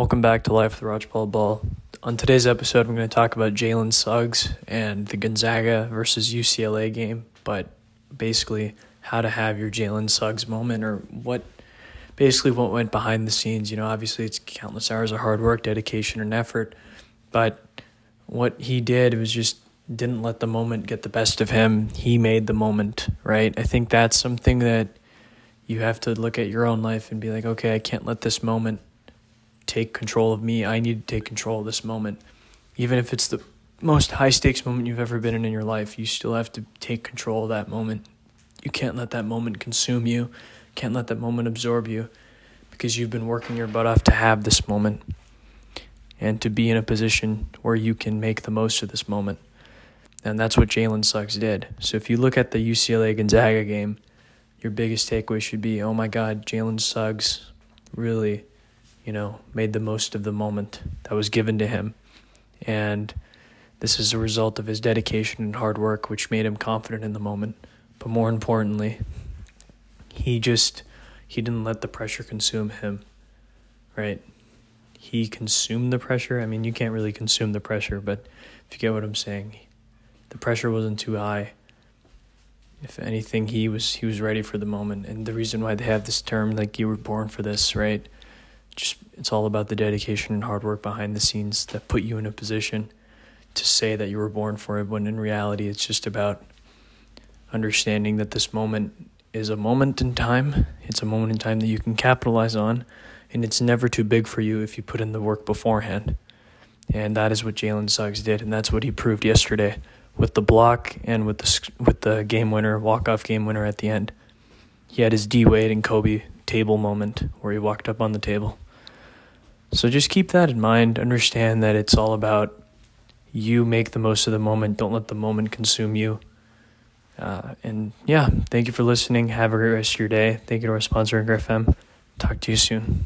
Welcome back to Life with Rajpal Ball. On today's episode, I'm going to talk about Jalen Suggs and the Gonzaga versus UCLA game, but basically how to have your Jalen Suggs moment or what basically what went behind the scenes. You know, obviously it's countless hours of hard work, dedication, and effort, but what he did was just didn't let the moment get the best of him. He made the moment, right? I think that's something that you have to look at your own life and be like, okay, I can't let this moment take control of me. I need to take control of this moment. Even if it's the most high stakes moment you've ever been in in your life, you still have to take control of that moment. You can't let that moment consume you. Can't let that moment absorb you because you've been working your butt off to have this moment and to be in a position where you can make the most of this moment. And that's what Jalen Suggs did. So if you look at the UCLA Gonzaga game, your biggest takeaway should be, oh my God, Jalen Suggs really you know, made the most of the moment that was given to him. And this is a result of his dedication and hard work, which made him confident in the moment. But more importantly, he just he didn't let the pressure consume him. Right? He consumed the pressure. I mean, you can't really consume the pressure, but if you get what I'm saying, the pressure wasn't too high. If anything, he was he was ready for the moment. And the reason why they have this term like you were born for this, right? It's all about the dedication and hard work behind the scenes that put you in a position to say that you were born for it when in reality it's just about understanding that this moment is a moment in time. It's a moment in time that you can capitalize on and it's never too big for you if you put in the work beforehand. And that is what Jalen Suggs did and that's what he proved yesterday with the block and with the with the game winner walk off game winner at the end. He had his D Wade and Kobe table moment where he walked up on the table. So just keep that in mind. Understand that it's all about you make the most of the moment. Don't let the moment consume you. Uh, and yeah, thank you for listening. Have a great rest of your day. Thank you to our sponsor, Anchor FM. Talk to you soon.